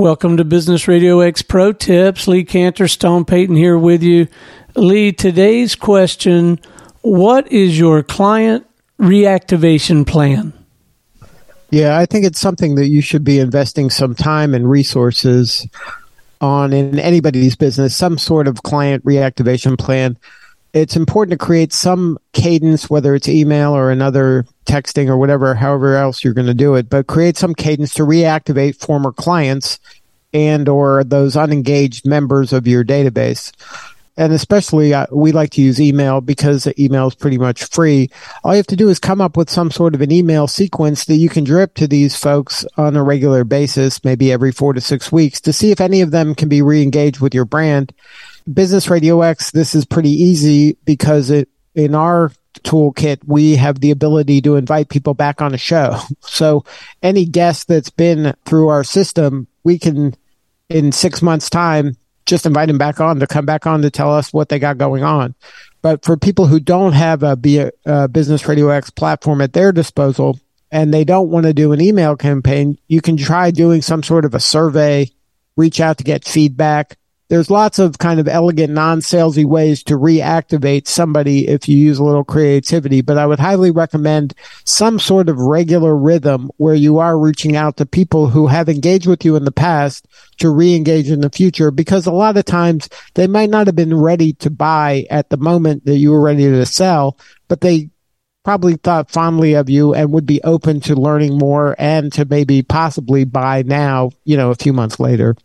Welcome to Business Radio X Pro Tips. Lee Kantor, Stone Payton here with you. Lee, today's question What is your client reactivation plan? Yeah, I think it's something that you should be investing some time and resources on in anybody's business, some sort of client reactivation plan. It's important to create some cadence, whether it's email or another texting or whatever, however else you're going to do it, but create some cadence to reactivate former clients and or those unengaged members of your database and especially uh, we like to use email because email is pretty much free. All you have to do is come up with some sort of an email sequence that you can drip to these folks on a regular basis, maybe every four to six weeks, to see if any of them can be re-engaged with your brand. Business Radio X, this is pretty easy because it in our toolkit, we have the ability to invite people back on a show. So any guest that's been through our system, we can in six months time just invite them back on to come back on to tell us what they got going on. But for people who don't have a, a, a Business Radio X platform at their disposal and they don't want to do an email campaign, you can try doing some sort of a survey, reach out to get feedback, there's lots of kind of elegant, non-salesy ways to reactivate somebody if you use a little creativity. But I would highly recommend some sort of regular rhythm where you are reaching out to people who have engaged with you in the past to re-engage in the future, because a lot of times they might not have been ready to buy at the moment that you were ready to sell, but they probably thought fondly of you and would be open to learning more and to maybe possibly buy now, you know, a few months later.